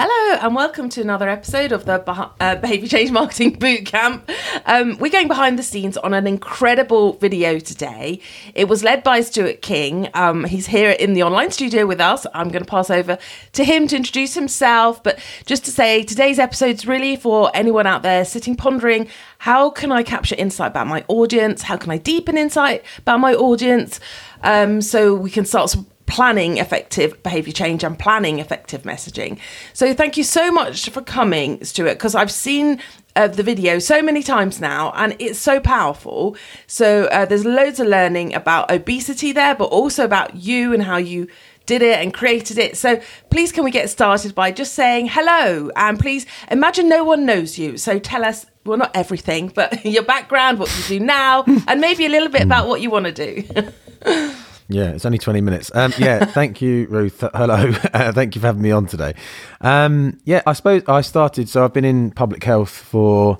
Hello, and welcome to another episode of the uh, Behavior Change Marketing Bootcamp. Um, we're going behind the scenes on an incredible video today. It was led by Stuart King. Um, he's here in the online studio with us. I'm going to pass over to him to introduce himself. But just to say, today's episode is really for anyone out there sitting pondering how can I capture insight about my audience? How can I deepen insight about my audience? Um, so we can start planning effective behavior change and planning effective messaging. So thank you so much for coming, Stuart, because I've seen uh, the video so many times now and it's so powerful. So uh, there's loads of learning about obesity there, but also about you and how you did it and created it. So please, can we get started by just saying hello? And please imagine no one knows you. So tell us, well, not everything, but your background, what you do now, and maybe a little bit about what you want to do. Yeah, it's only 20 minutes. Um, yeah, thank you, Ruth. Hello. Uh, thank you for having me on today. Um, yeah, I suppose I started, so I've been in public health for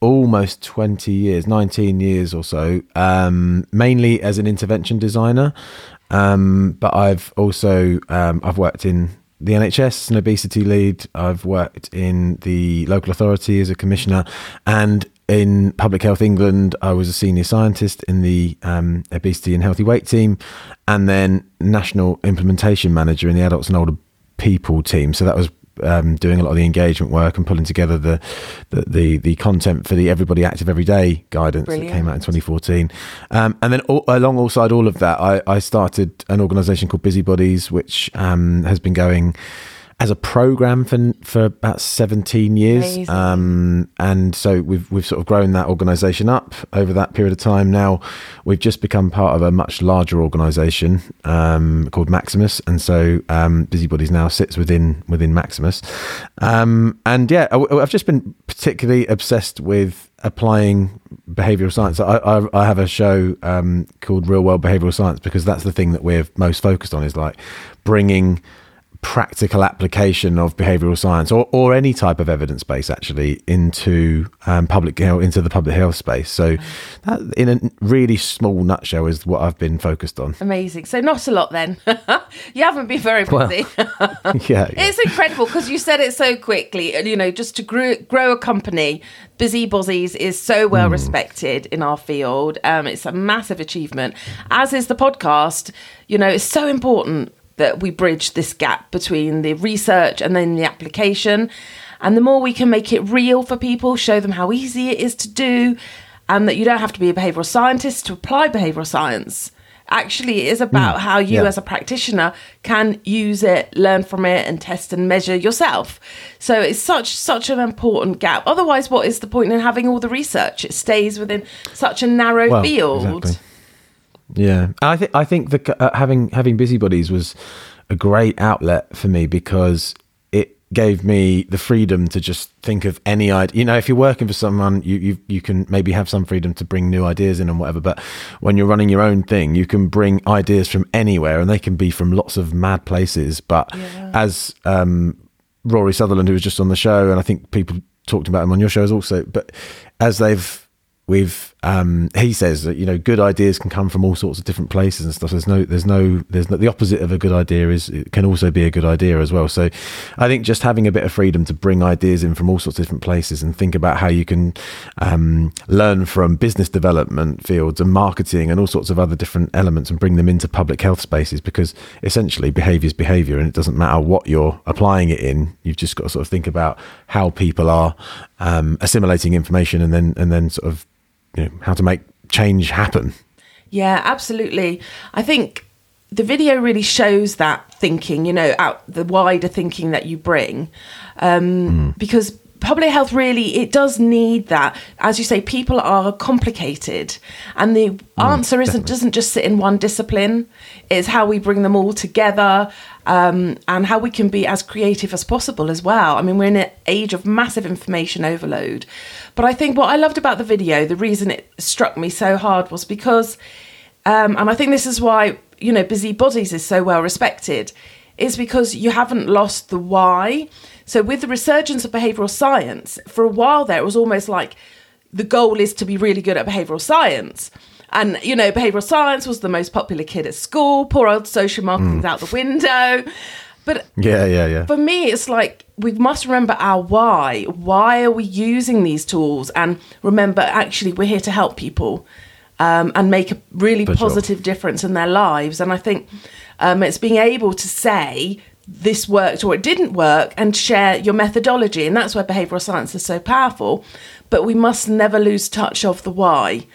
almost 20 years, 19 years or so, um, mainly as an intervention designer. Um, but I've also, um, I've worked in the NHS as an obesity lead. I've worked in the local authority as a commissioner, and in Public Health England, I was a senior scientist in the um, obesity and healthy weight team, and then national implementation manager in the adults and older people team. So that was um, doing a lot of the engagement work and pulling together the the the, the content for the Everybody Active Every Day guidance Brilliant. that came out in 2014. Um, and then all, along alongside all of that, I, I started an organisation called BeeZee Bodies, which um, has been going as a program for for about 17 years. Um, and so we've we've sort of grown that organization up over that period of time. Now we've just become part of a much larger organization um, called Maximus. And so um, BeeZee Bodies now sits within within Maximus. Um, and yeah I, have just been particularly obsessed with applying behavioral science. I, I, I have a show um, called real world behavioral science because that's the thing that we're most focused on is like bringing practical application of behavioral science or, or any type of evidence base actually into um, public health into the public health space. So that in a really small nutshell is what i've been focused on. Amazing. So not a lot then. You haven't been very busy. well, yeah, yeah, it's incredible because you said it so quickly you know just to grow, grow a company BeeZee Bodies is so well mm. respected in our field. Um, it's a massive achievement as is the podcast. You know it's so important that we bridge this gap between the research and then the application. And the more we can make it real for people, show them how easy it is to do, and that you don't have to be a behavioral scientist to apply behavioral science. Actually, it is about mm, how you, yeah. as a practitioner, can use it, learn from it, and test and measure yourself. So it's such such an important gap. Otherwise, what is the point in having all the research? It stays within such a narrow well, field. Exactly. Yeah, I think I think the uh, having having BeeZee Bodies was a great outlet for me because it gave me the freedom to just think of any idea. You know, if you're working for someone, you you you can maybe have some freedom to bring new ideas in and whatever. But when you're running your own thing, you can bring ideas from anywhere, and they can be from lots of mad places. But yeah. as um, Rory Sutherland, who was just on the show, and I think people talked about him on your shows also, but as they've we've um, he says that you know good ideas can come from all sorts of different places and stuff. There's no there's no there's no, the opposite of a good idea is it can also be a good idea as well. So I think just having a bit of freedom to bring ideas in from all sorts of different places and think about how you can um, learn from business development fields and marketing and all sorts of other different elements and bring them into public health spaces because essentially behavior is behavior and it doesn't matter what you're applying it in. You've just got to sort of think about how people are um, assimilating information and then and then sort of you know, how to make change happen. Yeah, absolutely. I think the video really shows that thinking, you know, out the wider thinking that you bring, um, mm. because public health really it does need that. As you say people are complicated and the mm, answer isn't doesn't just sit in one discipline. It's how we bring them all together um, and how we can be as creative as possible as well. I mean we're in an age of massive information overload. But I think what I loved about the video, the reason it struck me so hard was because, um, and I think this is why, you know, BeeZee Bodies is so well respected, is because you haven't lost the why. So with the resurgence of behavioral science, for a while there, it was almost like the goal is to be really good at behavioral science. And, you know, behavioral science was the most popular kid at school. Poor old social marketing's mm. out the window. But Yeah, yeah, yeah. for me, it's like we must remember our why. Why are we using these tools? And remember, actually, we're here to help people um, and make a really positive difference in their lives. And I think um, it's being able to say this worked or it didn't work and share your methodology. And that's where behavioral science is so powerful. But we must never lose touch of the why.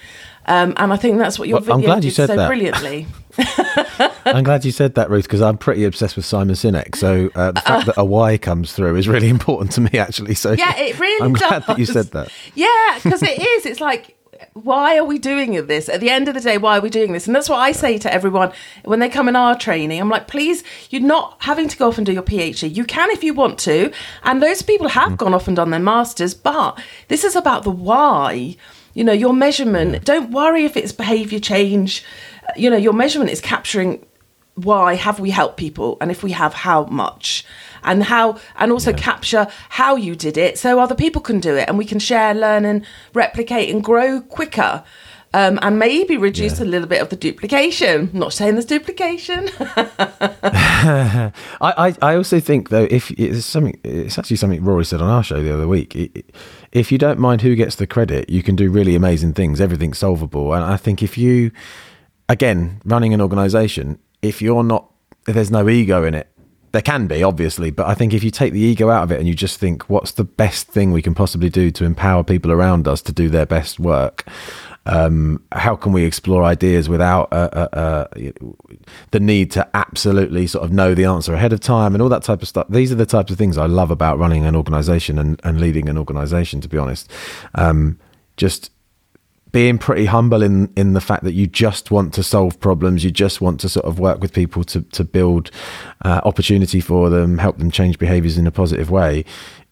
Um, and I think that's what your Well, I'm video glad you said so that. brilliantly. I'm glad you said that, Ruth, because I'm pretty obsessed with Simon Sinek. So uh, the fact that a why comes through is really important to me, actually. So Yeah, it really I'm does. glad that you said that. Yeah, because it is. It's like, why are we doing this? At the end of the day, why are we doing this? And that's what I say to everyone when they come in our training. I'm like, please, you're not having to go off and do your PhD. You can if you want to. And those people have mm. gone off and done their masters, but this is about the why. You know, your measurement, don't worry if it's behavior change. You know, your measurement is capturing why have we helped people and if we have how much and how and also capture how you did it so other people can do it and we can share learn and replicate and grow quicker um, and maybe reduce a little bit of the duplication. Not saying there's duplication. I, I, I also think though if it's something it's actually something Rory said on our show the other week. I- i- if you don't mind who gets the credit you can do really amazing things. Everything's solvable. And I think if you again running an organization if you're not if there's no ego in it there can be obviously but I think if you take the ego out of it and you just think what's the best thing we can possibly do to empower people around us to do their best work um, how can we explore ideas without uh, uh, uh, the need to absolutely sort of know the answer ahead of time and all that type of stuff. These are the types of things I love about running an organization and, and leading an organization, to be honest. Um, just being pretty humble in in the fact that you just want to solve problems, you just want to sort of work with people to to build uh, opportunity for them, help them change behaviors in a positive way.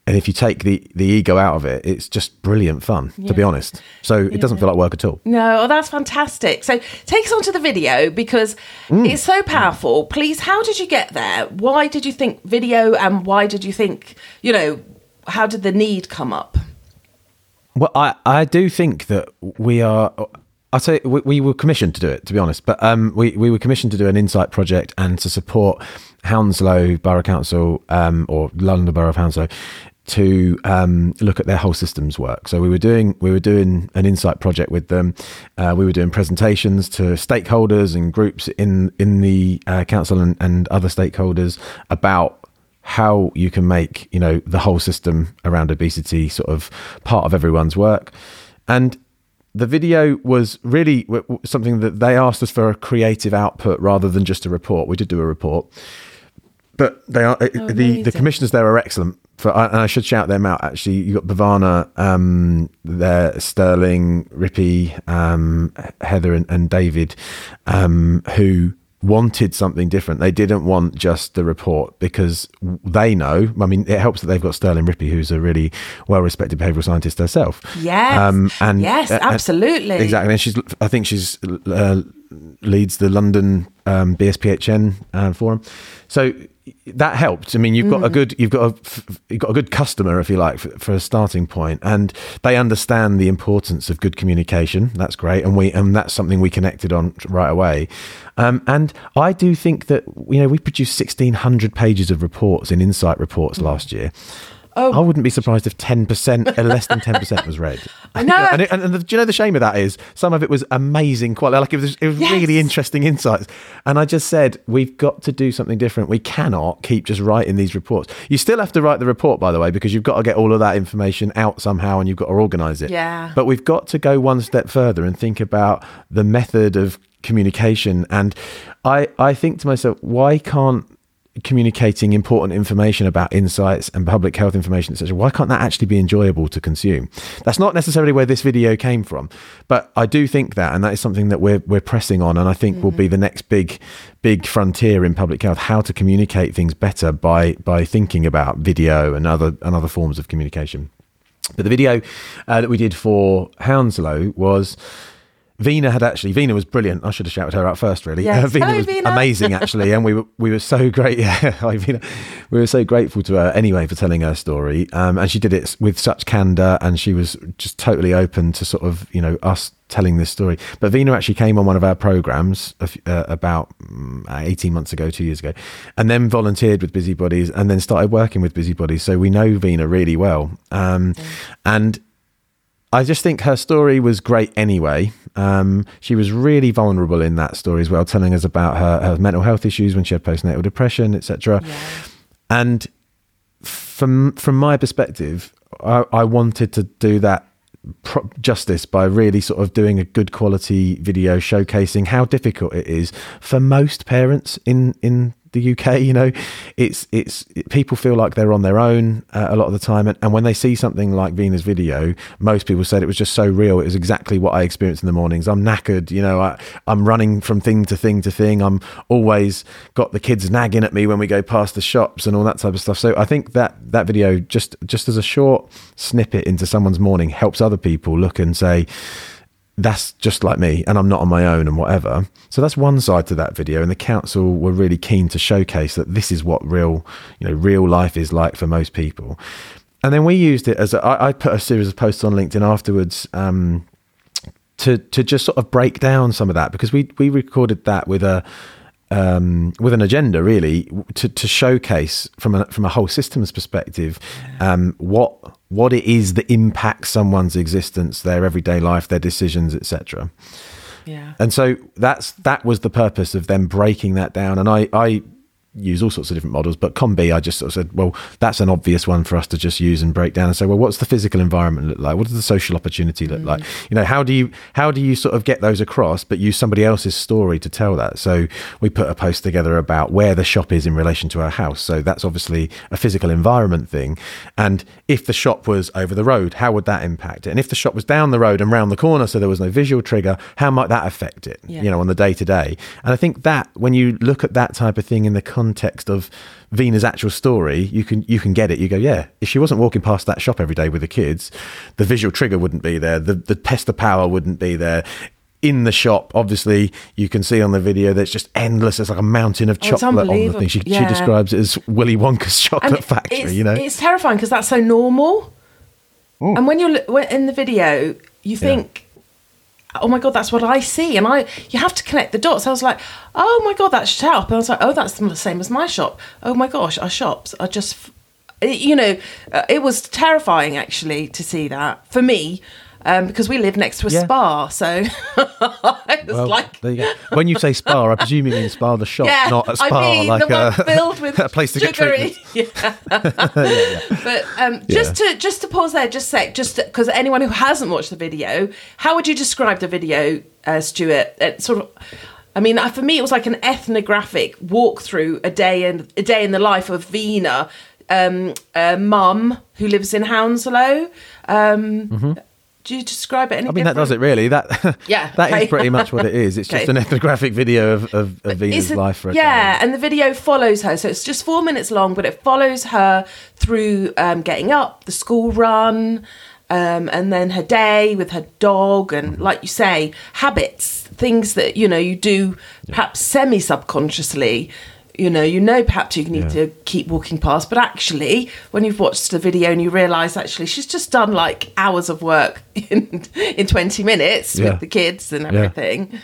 And if you take the the ego out of it, it's just brilliant fun, to be honest. So it doesn't feel like work at all. no oh, that's fantastic. So take us on to the video because it's so powerful. Please how did you get there? Why did you think video and why did you think you know how did the need come up Well, I, I do think that we are. I say we, we were commissioned to do it, to be honest. But um, we we were commissioned to do an insight project and to support Hounslow Borough Council um, or London Borough of Hounslow to um, look at their whole systems work. So we were doing we were doing an insight project with them. Uh, we were doing presentations to stakeholders and groups in in the uh, council and, and other stakeholders about how you can make you know the whole system around obesity sort of part of everyone's work. And the video was really something that they asked us for a creative output rather than just a report. We did do a report. But they are the the amazing. commissioners there are excellent for and I should shout them out actually. You got Bhavana um there Sterling Rippy um Heather and, and David um who wanted something different they didn't want just the report because they know I mean it helps that they've got Sterling Rippy who's a really well respected behavioral scientist herself Yes. Um, and Yes, and- absolutely. exactly and she's I think she's uh, leads the London um, BSPHN uh, forum. So that helped. I mean, you've got a good, you've got a you've got a good customer, if you like, for, for a starting point, and they understand the importance of good communication. That's great, and we, and that's something we connected on right away. Um, and I do think that you know we produced sixteen hundred pages of reports in Insight reports last year. Oh. I wouldn't be surprised if ten percent, uh, less than ten percent, was read. I know. and, it, and, and the, do you know the shame of that is some of it was amazing quality. Like it was, it was Yes. really interesting insights. And I just said we've got to do something different. We cannot keep just writing these reports. You still have to write the report, by the way, because you've got to get all of that information out somehow, and you've got to organise it. Yeah. But we've got to go one step further and think about the method of communication. And I, I think to myself, why can't communicating important information about insights and public health information, etc. Why can't that actually be enjoyable to consume? That's not necessarily where this video came from, but I do think that, and that is something that we're we're pressing on, and I think will be the next big big frontier in public health: how to communicate things better by by thinking about video and other and other forms of communication. But the video uh, that we did for Hounslow was Veena had actually Veena was brilliant. I should have shouted her out first, really. Yes. Veena Hello, was Veena. amazing, actually, and we were we were so great. Yeah, hi, Veena. We were so grateful to her anyway for telling her story, um, and she did it with such candor, and she was just totally open to sort of you know us telling this story. But Veena actually came on one of our programs a f- uh, about mm, 18 months ago, two years ago, and then volunteered with BeeZee Bodies and then started working with BeeZee Bodies. So we know Veena really well. Um, And I just think her story was great anyway. Um, she was really vulnerable in that story as well, telling us about her, her mental health issues when she had postnatal depression, etc. And from from my perspective, I, I wanted to do that pro- justice by really sort of doing a good quality video showcasing how difficult it is for most parents in in the UK. You know, it's it's it, people feel like they're on their own uh, a lot of the time, and, and when they see something like Veena's video, most people said it was just so real. It was exactly what I experienced in the mornings. I'm knackered, you know. I, I'm running from thing to thing to thing. I'm always got the kids nagging at me when we go past the shops and all that type of stuff. So I think that that video just just as a short snippet into someone's morning helps other people look and say that's just like me and I'm not on my own and whatever. So that's one side to that video and the council were really keen to showcase that this is what real, you know, real life is like for most people. And then we used it as a, I, I put a series of posts on LinkedIn afterwards um, to to just sort of break down some of that because we we recorded that with a um, with an agenda really to, to showcase from a from a whole systems perspective um, what what it is that impacts someone's existence, their everyday life, their decisions, etc. Yeah. And so that's that was the purpose of them breaking that down. And I I use all sorts of different models, but COM-B I just sort of said, well, that's an obvious one for us to just use and break down and say, well, what's the physical environment look like? What does the social opportunity look like? Mm. You know, how do you how do you sort of get those across, but use somebody else's story to tell that? So we put a post together about where the shop is in relation to our house. So that's obviously a physical environment thing. And if the shop was over the road, how would that impact it? And if the shop was down the road and round the corner, so there was no visual trigger, how might that affect it? Yeah. You know, on the day to day. And I think that when you look at that type of thing in the context of Veena's actual story, you can you can get it. You go, yeah. If she wasn't walking past that shop every day with the kids, the visual trigger wouldn't be there. The the pester power wouldn't be there. In the shop, obviously, you can see on the video that it's just endless. It's like a mountain of Oh, chocolate on the thing. She, she describes it as Willy Wonka's chocolate And factory. You know, it's terrifying because that's so normal. And when you're when- in the video, you think, "Oh my god, that's what I see," and I you have to connect the dots. I was like, "Oh my god, that's shop," and I was like, "Oh, that's the same as my shop." Oh my gosh, our shops are just, you know, uh, it was terrifying actually to see that for me. Um, because we live next to a Yeah. spa, so it's Well, like there you go. When you say spa, I presume you mean spa the shop, yeah, not a spa I mean like the one a, filled with a place to get sugary. treatment. Yeah. But um, just to just to pause there, just a sec, just because anyone who hasn't watched the video, how would you describe the video, uh, Stuart? It sort of. I mean, uh, for me, it was like an ethnographic walkthrough a day in a day in the life of Veena, um, a mum who lives in Hounslow. Um, Do you describe it? Any. I mean, that does it really. That Yeah, that is okay. pretty much what it is. It's just an ethnographic video of, of, of Veena's a- life for a yeah, day. and the video follows her, so it's just four minutes long, but it follows her through um, getting up, the school run, um, and then her day with her dog, and Mm-hmm. like you say, habits, things that you know you do perhaps semi subconsciously. You know, you know, perhaps you need Yeah. to keep walking past, but actually, when you've watched the video and you realise actually she's just done like hours of work in in twenty minutes Yeah. with the kids and Yeah. everything.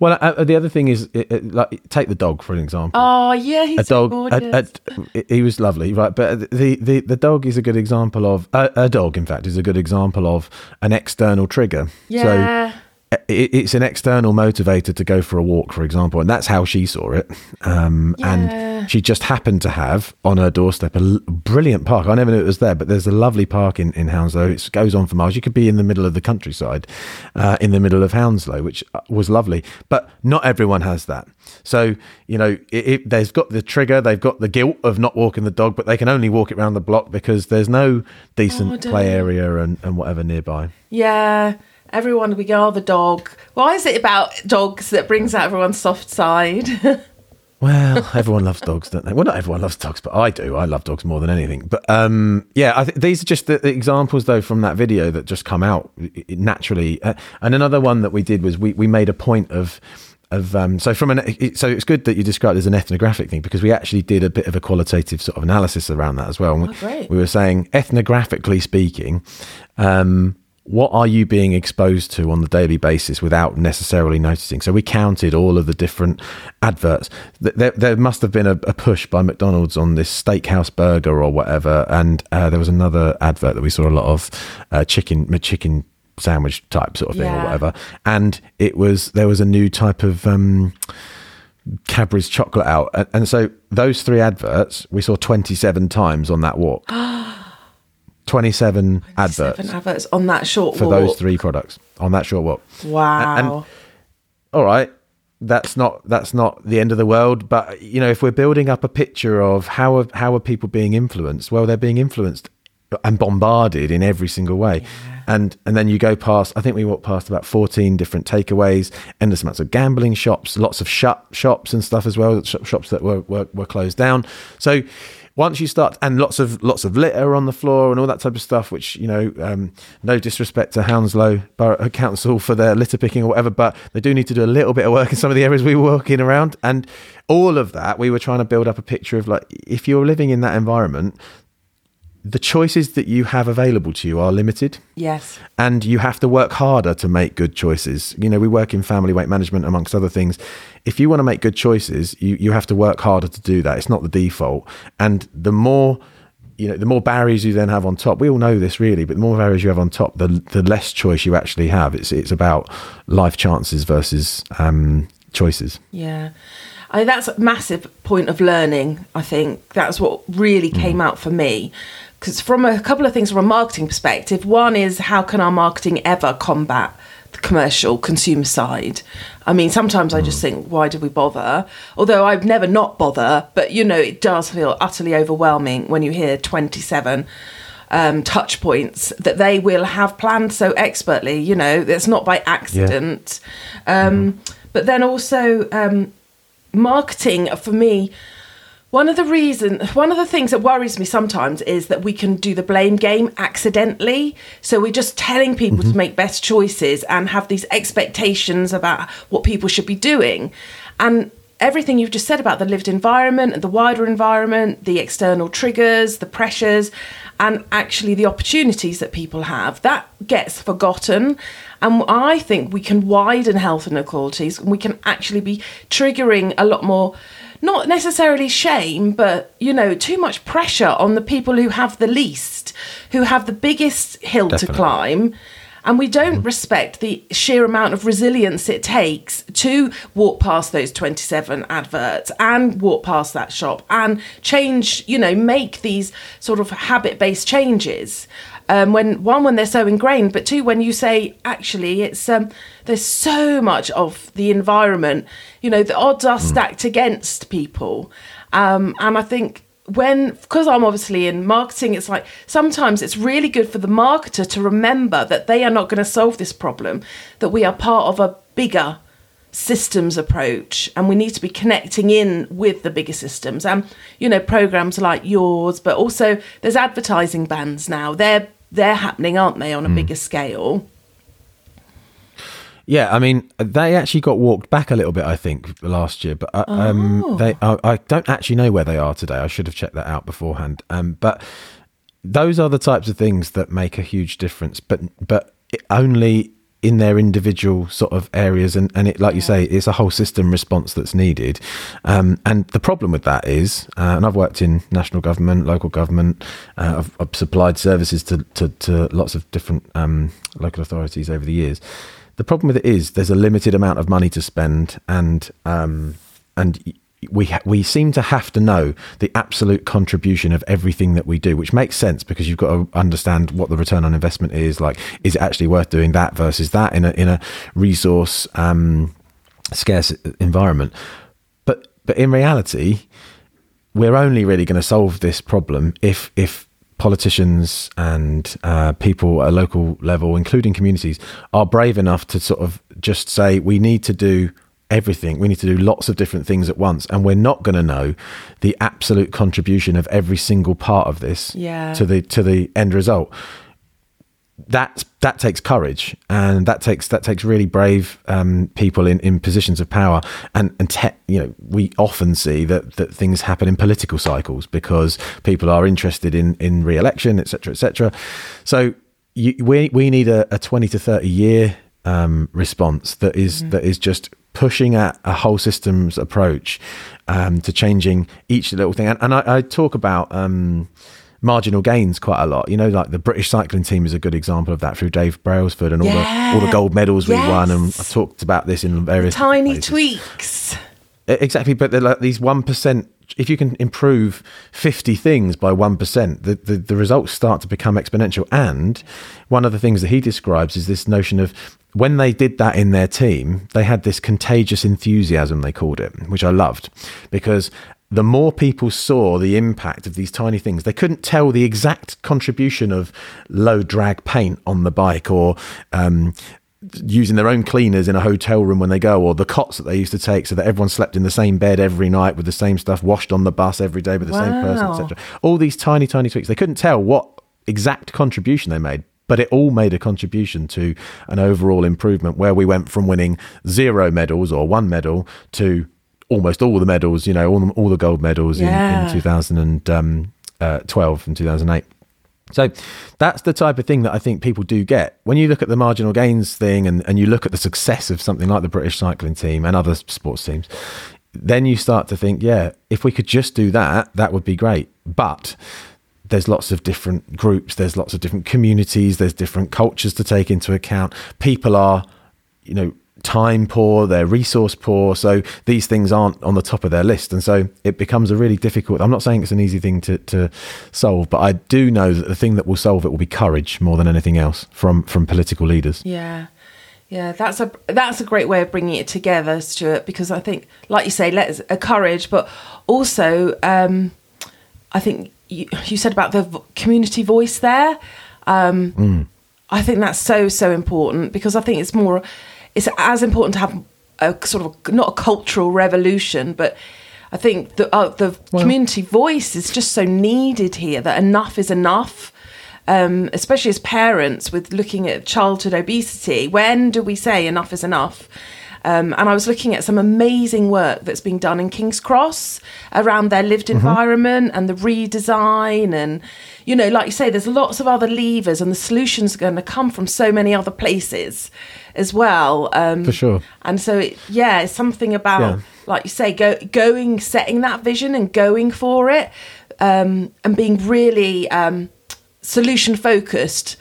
Well, uh, uh, the other thing is, uh, uh, like, take the dog for an example. Oh yeah, he's a dog. A, a, he was lovely, right? But the, the, the dog is a good example of a, a dog. In fact, is a good example of an external trigger. Yeah. So it, it's an external motivator to go for a walk, for example, and that's how she saw it. Um, Yeah. And she just happened to have on her doorstep a l- brilliant park. I never knew it was there, but there's a lovely park in, in Hounslow. It goes on for miles. You could be in the middle of the countryside, uh, in the middle of Hounslow, which uh, was lovely. But not everyone has that. So you know, it, it, they've got the trigger, they've got the guilt of not walking the dog, but they can only walk it around the block because there's no decent Oh, play area and, and whatever nearby. Yeah, everyone we oh, the dog. Why is it about dogs that brings out everyone's soft side? Well, everyone loves dogs, don't they? Well, not everyone loves dogs, but I do. I love dogs more than anything. But um, yeah, I th- these are just the, the, examples, though, from that video that just come out naturally. Uh, and another one that we did was we, we made a point of of um, so from an so it's good that you described it as an ethnographic thing because we actually did a bit of a qualitative sort of analysis around that as well. Oh, great. We were saying ethnographically speaking, um, what are you being exposed to on the daily basis without necessarily noticing? So we counted all of the different adverts. There, there must have been a, a push by McDonald's on this steakhouse burger or whatever, and uh, there was another advert that we saw a lot of uh, chicken chicken sandwich type sort of thing yeah. or whatever. And it was there was a new type of um, Cadbury's chocolate out, and, and so those three adverts we saw twenty seven times on that walk. 27 adverts. adverts on that short walk. for walk. those three products on that short walk. Wow. And, and, all right, that's not that's not the end of the world, but you know, if we're building up a picture of how are, how are people being influenced? Well, they're being influenced and bombarded in every single way. Yeah. And and then you go past I think we walked past about 14 different takeaways, endless amounts of gambling shops, lots of shut shops and stuff as well, shops that were, were, were closed down. So once you start and lots of lots of litter on the floor and all that type of stuff which you know um, no disrespect to hounslow borough council for their litter picking or whatever but they do need to do a little bit of work in some of the areas we were walking around. And all of that we were trying to build up a picture of like if you're living in that environment the choices that you have available to you are limited. Yes. And you have to work harder to make good choices. You know, we work in family weight management amongst other things. If you want to make good choices, you, you have to work harder to do that. It's not the default. And the more you know, the more barriers you then have on top, we all know this really, but the more barriers you have on top, the the less choice you actually have. It's it's about life chances versus um, choices. Yeah. I, that's a massive point of learning. I think that's what really came mm. out for me because from a couple of things from a marketing perspective one is how can our marketing ever combat the commercial consumer side i mean sometimes i just hmm. think why do we bother although i've never not bother but you know it does feel utterly overwhelming when you hear 27 um, touch points that they will have planned so expertly you know it's not by accident yeah. um, mm-hmm. but then also um, marketing for me one of the reason, one of the things that worries me sometimes is that we can do the blame game accidentally. So we're just telling people mm-hmm. to make best choices and have these expectations about what people should be doing. And everything you've just said about the lived environment and the wider environment, the external triggers, the pressures, and actually the opportunities that people have, that gets forgotten. And I think we can widen health inequalities and we can actually be triggering a lot more not necessarily shame, but you know, too much pressure on the people who have the least, who have the biggest hill Definitely. to climb. And we don't mm-hmm. respect the sheer amount of resilience it takes to walk past those 27 adverts and walk past that shop and change, you know, make these sort of habit based changes um, when one when they're so ingrained, but two when you say actually it's um, there's so much of the environment. You know the odds are hmm. stacked against people, um, and I think when because I'm obviously in marketing, it's like sometimes it's really good for the marketer to remember that they are not going to solve this problem, that we are part of a bigger systems approach and we need to be connecting in with the bigger systems and you know programs like yours but also there's advertising bans now they're they're happening, aren't they, on a mm. bigger scale? Yeah, I mean, they actually got walked back a little bit, I think, last year. But uh, um, oh. they, I, I, don't actually know where they are today. I should have checked that out beforehand. Um, but those are the types of things that make a huge difference. But but only in their individual sort of areas and, and it like you say it's a whole system response that's needed. Um, and the problem with that is uh, and I've worked in national government local government uh, I've, I've, supplied services to, to, to lots of different um, local authorities over the years. The problem with it is there's a limited amount of money to spend and um, and we ha- we seem to have to know the absolute contribution of everything that we do, which makes sense because you've got to understand what the return on investment is. Like, is it actually worth doing that versus that in a in a resource um, scarce environment? But but in reality, we're only really going to solve this problem if if politicians and uh, people at a local level, including communities, are brave enough to sort of just say we need to do everything. We need to do lots of different things at once, and we're not going to know the absolute contribution of every single part of this Yeah. to the to the end result. That that takes courage, and that takes that takes really brave um, people in, in positions of power. And and te- you know, we often see that that things happen in political cycles because people are interested in in re-election, etc., etc. So you, we we need a, a twenty to thirty year um, response that is- that is just pushing at a whole systems approach um, to changing each little thing. And, and I, I talk about um, marginal gains quite a lot. You know, like the British cycling team is a good example of that through Dave Brailsford and all Yeah. the all the gold medals we won. And I've talked about this in various Tiny places. tweaks. Exactly, but they're like these one percent. If you can improve fifty things by one percent, the, the the results start to become exponential. And one of the things that he describes is this notion of when they did that in their team, they had this contagious enthusiasm. They called it, which I loved, because the more people saw the impact of these tiny things, they couldn't tell the exact contribution of low drag paint on the bike or um, using their own cleaners in a hotel room when they go, or the cots that they used to take so that everyone slept in the same bed every night with the same stuff, washed on the bus every day with the same person, etc. All these tiny, tiny tweaks. They couldn't tell what exact contribution they made. But it all made a contribution to an overall improvement where we went from winning zero medals or one medal to almost all the medals, you know, all the, all the gold medals in, in 2012 and um, uh, 2008. So that's the type of thing that I think people do get. When you look at the marginal gains thing and, and you look at the success of something like the British cycling team and other sports teams, then you start to think, yeah, if we could just do that, that would be great. But there's lots of different groups, there's lots of different communities, there's different cultures to take into account. People are, you know, time poor, they're resource poor. So these things aren't on the top of their list. And so it becomes a really difficult. I'm not saying it's an easy thing to, to solve, but I do know that the thing that will solve it will be courage more than anything else from, from political leaders. Yeah. Yeah, that's a that's a great way of bringing it together, Stuart. Because I think, like you say, let's a courage, but also, um, I think you, you said about the community voice there. Um, I think that's so so important because I think it's more, it's as important to have a sort of not a cultural revolution, but I think the uh, the community voice is just so needed here that enough is enough um, especially as parents with looking at childhood obesity, when do we say enough is enough? Um, and I was looking at some amazing work that's being done in King's Cross around their lived environment and the redesign. And, you know, like you say, there's lots of other levers, and the solutions are going to come from so many other places as well. Um, For sure. And so, it, yeah, it's something about, Yeah. like you say, go, going, setting that vision and going for it um, and being really. Um, solution focused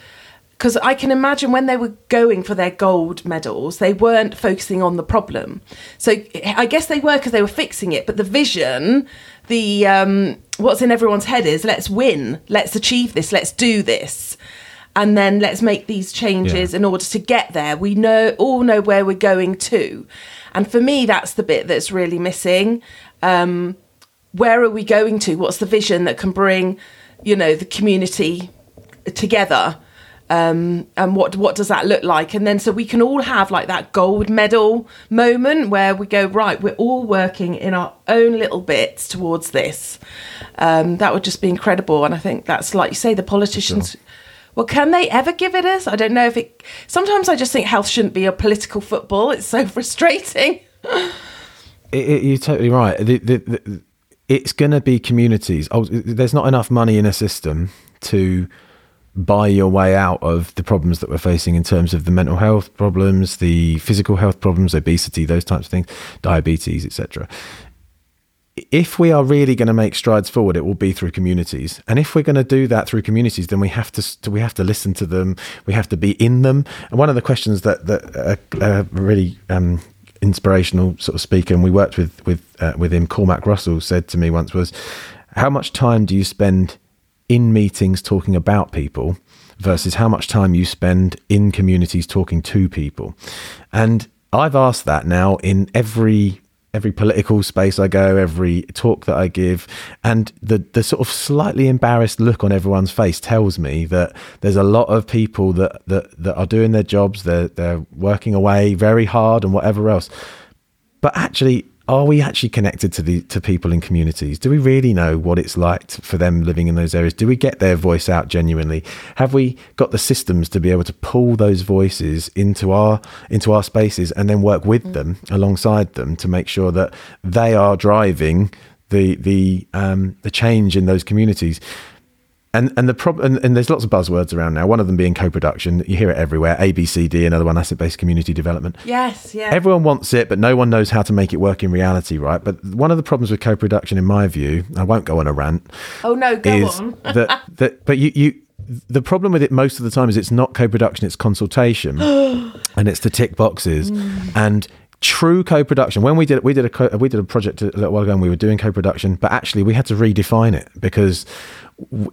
because I can imagine when they were going for their gold medals, they weren't focusing on the problem. So I guess they were because they were fixing it, but the vision, the um, what's in everyone's head is let's win, let's achieve this, let's do this. And then let's make these changes Yeah. in order to get there. We know all know where we're going to, and for me, that's the bit that's really missing. Um, where are we going to? What's the vision that can bring, you know, the community together? Um, and what what does that look like? And then so we can all have like that gold medal moment where we go right. We're all working in our own little bits towards this. Um, that would just be incredible. And I think that's like you say, the politicians. Well, can they ever give it us? I don't know if it. Sometimes I just think health shouldn't be a political football. It's so frustrating. It, it, you're totally right. The, the, the, it's going to be communities. Oh, there's not enough money in a system to buy your way out of the problems that we're facing in terms of the mental health problems, the physical health problems, obesity, those types of things, diabetes, etc. If we are really going to make strides forward, it will be through communities. And if we're going to do that through communities, then we have to we have to listen to them. We have to be in them. And one of the questions that that uh, uh, really um, inspirational sort of speaker, and we worked with with uh, with him, Cormac Russell, said to me once was, "How much time do you spend in meetings talking about people versus how much time you spend in communities talking to people?" And I've asked that now in every every political space I go, every talk that I give, and the the sort of slightly embarrassed look on everyone's face tells me that there's a lot of people that that, that are doing their jobs, they're they're working away very hard and whatever else. but actually, are we actually connected to the to people in communities? Do we really know what it's like to, for them living in those areas? Do we get their voice out genuinely? Have we got the systems to be able to pull those voices into our into our spaces and then work with mm. them alongside them to make sure that they are driving the the um, the change in those communities? And and the problem and, and, there's lots of buzzwords around now. One of them being co-production. You hear it everywhere. ABCD, another one, asset-based community development. Yes, yeah. Everyone wants it, but no one knows how to make it work in reality, right? But one of the problems with co-production, in my view, I won't go on a rant. Oh no, go is on. that that but you you the problem with it most of the time is it's not co-production, it's consultation, and it's the tick boxes, mm. and true co-production. When we did we did a co- we did a project a little while ago and we were doing co-production but actually we had to redefine it because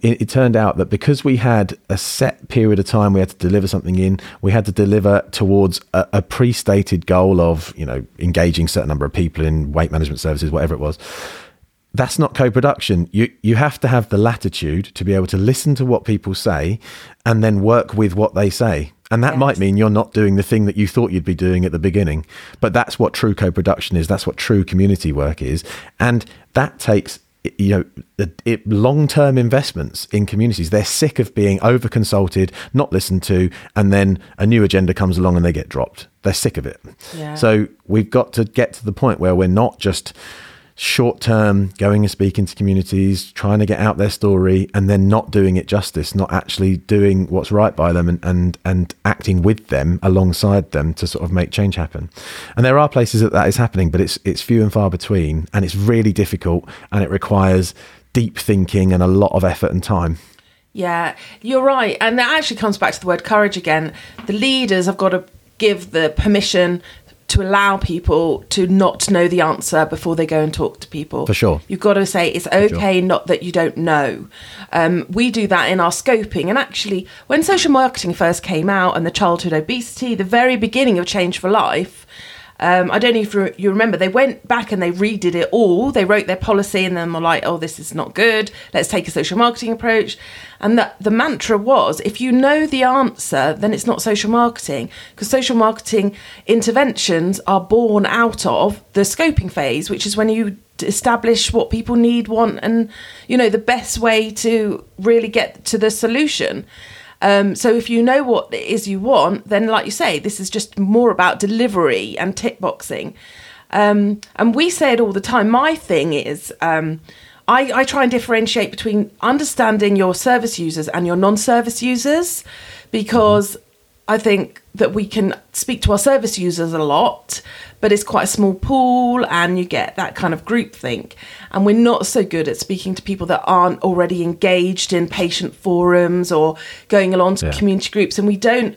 it, it, turned out that because we had a set period of time we had to deliver something in we had to deliver towards a, a pre-stated goal of you know engaging certain number of people in weight management services whatever it was. That's not co-production. You you have to have the latitude to be able to listen to what people say and then work with what they say and that yes. might mean you're not doing the thing that you thought you'd be doing at the beginning but that's what true co-production is that's what true community work is and that takes you know, long-term investments in communities. They're sick of being over-consulted, not listened to, and then a new agenda comes along and they get dropped. They're sick of it. Yeah. So we've got to get to the point where we're not just short term going and speaking to communities, trying to get out their story, and then not doing it justice, not actually doing what's right by them and, and, and acting with them alongside them to sort of make change happen. And there are places that that is happening, but it's, it's few and far between, and it's really difficult, and it requires deep thinking and a lot of effort and time. Yeah, you're right. And that actually comes back to the word courage again. The leaders have got to give the permission to allow people to not know the answer before they go and talk to people. For sure. You've got to say it's okay, sure. not that you don't know. Um, we do that in our scoping. And actually, when social marketing first came out and the childhood obesity, the very beginning of Change for Life, um, I don't know if you remember, they went back and they redid it all. They wrote their policy and then were like, oh, this is not good. Let's take a social marketing approach. And the, the mantra was if you know the answer, then it's not social marketing. Because social marketing interventions are born out of the scoping phase, which is when you establish what people need, want, and, you know, the best way to really get to the solution. Um, so if you know what it is you want, then like you say, this is just more about delivery and tick boxing. Um, and we say it all the time. My thing is, um, I, I try and differentiate between understanding your service users and your non-service users, because I think that we can speak to our service users a lot, but it's quite a small pool and you get that kind of group think. And we're not so good at speaking to people that aren't already engaged in patient forums or going along to yeah. community groups. And we don't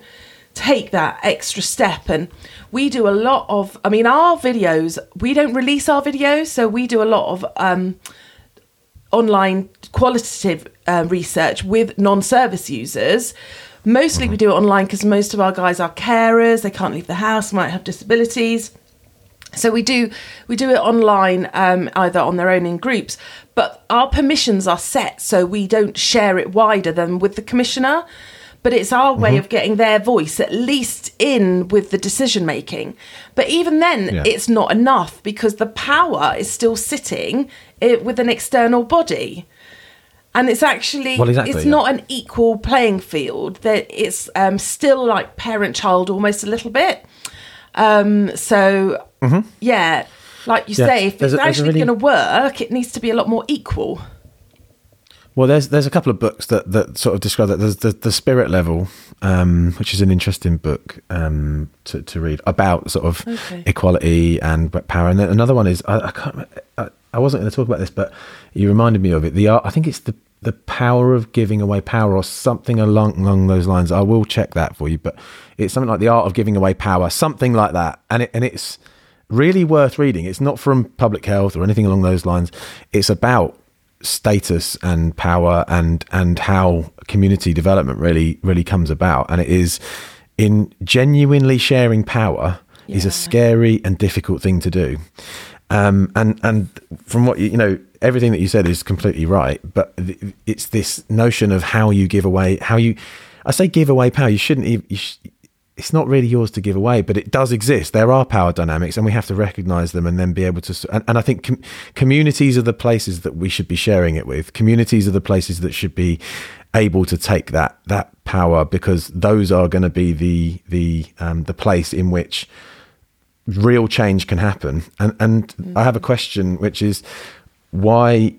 take that extra step. And we do a lot of, I mean, our videos, we don't release our videos. So we do a lot of um, online qualitative uh, research with non service users Mostly we do it online because most of our guys are carers, they can't leave the house, might have disabilities. So we do we do it online, um, either on their own in groups, but our permissions are set so we don't share it wider than with the commissioner. But it's our way mm-hmm. of getting their voice at least in with the decision making. But even then, yeah. it's not enough because the power is still sitting eh, with an external body and it's actually well, exactly, it's yeah. not an equal playing field that it's um, still like parent child almost a little bit um, so mm-hmm. yeah like you yeah. say if there's it's a, actually really... going to work it needs to be a lot more equal well there's there's a couple of books that, that sort of describe that there's the, the spirit level um, which is an interesting book um, to, to read about sort of okay. equality and power and then another one is I, I can't I, I wasn't going to talk about this but you reminded me of it the I think it's the the power of giving away power or something along along those lines. I will check that for you, but it's something like the art of giving away power, something like that, and it, and it's really worth reading. It's not from public health or anything along those lines. It's about status and power and and how community development really really comes about, and it is in genuinely sharing power yeah. is a scary and difficult thing to do. Um, and and from what you, you know, everything that you said is completely right. But it's this notion of how you give away, how you, I say give away power. You shouldn't even. You sh- it's not really yours to give away, but it does exist. There are power dynamics, and we have to recognize them and then be able to. And, and I think com- communities are the places that we should be sharing it with. Communities are the places that should be able to take that that power because those are going to be the the um, the place in which real change can happen. And and mm-hmm. I have a question, which is why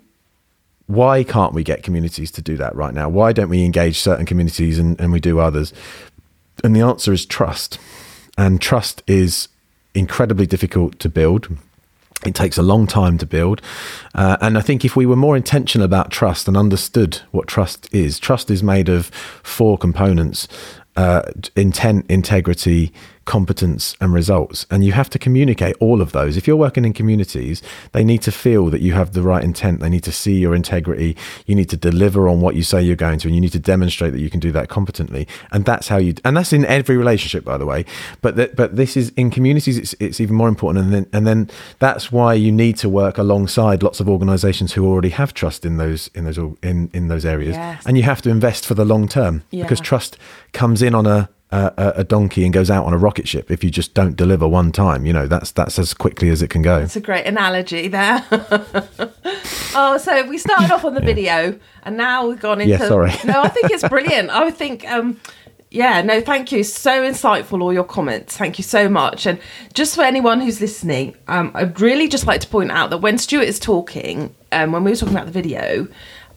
why can't we get communities to do that right now? Why don't we engage certain communities and, and we do others? And the answer is trust. And trust is incredibly difficult to build. It takes a long time to build. Uh, and I think if we were more intentional about trust and understood what trust is, trust is made of four components uh, intent, integrity, competence and results. And you have to communicate all of those. If you're working in communities, they need to feel that you have the right intent. They need to see your integrity. You need to deliver on what you say you're going to, and you need to demonstrate that you can do that competently. And that's how you, and that's in every relationship, by the way. But that, but this is in communities, it's, it's even more important. And then, and then that's why you need to work alongside lots of organizations who already have trust in those, in those, in, in those areas. Yes. And you have to invest for the long term yeah. because trust comes in on a, a, a, donkey and goes out on a rocket ship if you just don't deliver one time. You know, that's that's as quickly as it can go. It's a great analogy there. oh, so we started off on the yeah. video and now we've gone into. Yeah, sorry. no, I think it's brilliant. I think. Um, yeah, no, thank you. So insightful, all your comments. Thank you so much. And just for anyone who's listening, um, I'd really just like to point out that when Stuart is talking, um, when we were talking about the video,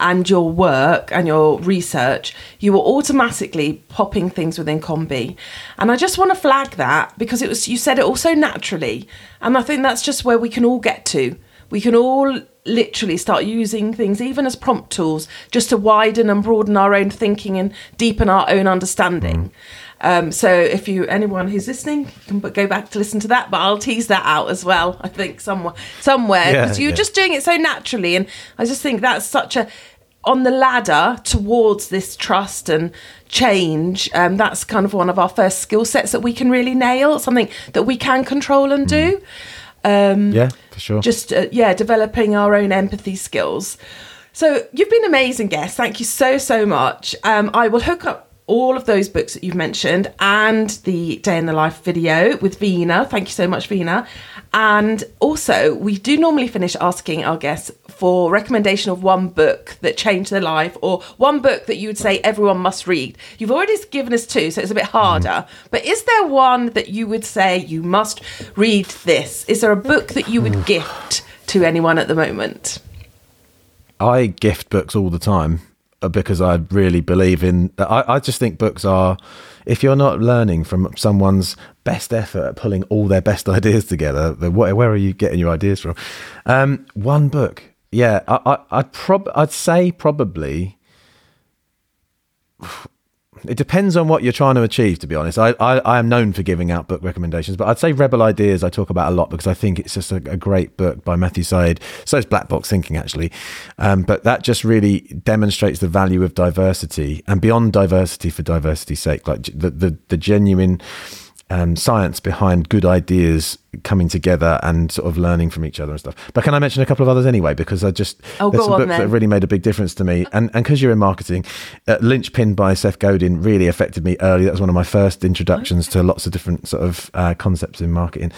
and your work and your research, you were automatically popping things within COM-B. And I just want to flag that because it was you said it also naturally. And I think that's just where we can all get to. We can all literally start using things even as prompt tools just to widen and broaden our own thinking and deepen our own understanding. Mm. Um, so if you anyone who's listening can go back to listen to that, but I'll tease that out as well. I think somewhere somewhere because yeah, you're yeah. just doing it so naturally, and I just think that's such a on the ladder towards this trust and change, um, that's kind of one of our first skill sets that we can really nail, something that we can control and do. Um, yeah, for sure. Just, uh, yeah, developing our own empathy skills. So you've been amazing guest. Thank you so, so much. Um, I will hook up all of those books that you've mentioned and the day in the life video with Veena. Thank you so much, Veena. And also, we do normally finish asking our guests for recommendation of one book that changed their life or one book that you would say everyone must read. You've already given us two, so it's a bit harder. But is there one that you would say you must read this? Is there a book that you would gift to anyone at the moment? I gift books all the time because I really believe in. I, I just think books are if you're not learning from someone's best effort at pulling all their best ideas together, then where, where are you getting your ideas from? Um, one book, yeah, I, I, would prob, I'd say probably it depends on what you're trying to achieve, to be honest. I, I, I, am known for giving out book recommendations, but I'd say Rebel Ideas I talk about a lot because I think it's just a, a great book by Matthew Syed. So is Black Box Thinking, actually. Um, but that just really demonstrates the value of diversity and beyond diversity for diversity's sake, like the, the, the genuine um, science behind good ideas coming together and sort of learning from each other and stuff. But can I mention a couple of others anyway? Because I just oh, there's some books then. that really made a big difference to me, and and because you're in marketing, uh, Linchpin by Seth Godin really affected me early. That was one of my first introductions to lots of different sort of uh, concepts in marketing.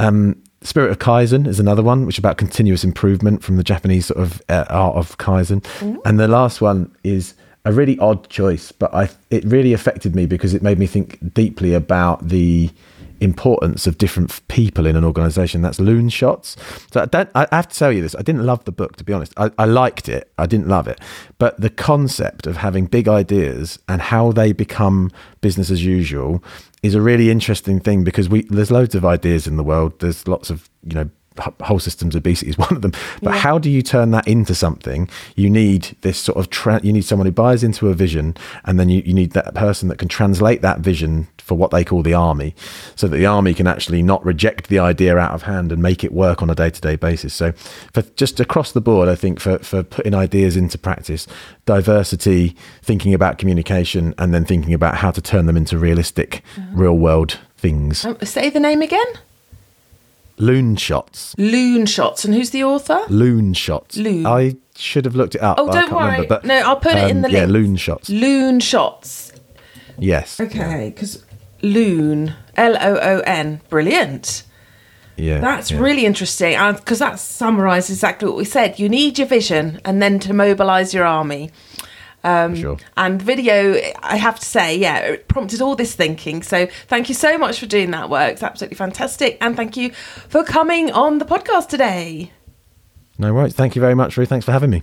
Um, Spirit of Kaizen is another one, which is about continuous improvement from the Japanese sort of uh, art of Kaizen. Mm. And the last one is a really odd choice, but I it really affected me because it made me think deeply about the importance of different people in an organization. That's Loon Shots. So I, don't, I have to tell you this. I didn't love the book, to be honest. I, I liked it. I didn't love it. But the concept of having big ideas and how they become business as usual is a really interesting thing because we there's loads of ideas in the world. There's lots of, you know, whole systems obesity is one of them. But yeah. how do you turn that into something? You need this sort of tra- you need someone who buys into a vision and then you, you need that person that can translate that vision for what they call the army so that the army can actually not reject the idea out of hand and make it work on a day-to-day basis. So for just across the board i think for, for putting ideas into practice diversity thinking about communication and then thinking about how to turn them into realistic uh-huh. real world things. Um, say the name again Loon Shots. Loon Shots. And who's the author? Loon Shots. Loon. I should have looked it up. Oh, don't worry. Remember, but, no, I'll put um, it in um, the link. Yeah, Loon Shots. Loon Shots. Yes. Okay, because Loon. L O O N. Brilliant. Yeah, That's yeah. really interesting because that summarises exactly what we said. You need your vision and then to mobilise your army. Um, sure. And video, I have to say, yeah, it prompted all this thinking. So thank you so much for doing that work. It's absolutely fantastic. And thank you for coming on the podcast today. No worries. Thank you very much, Ruth. Thanks for having me.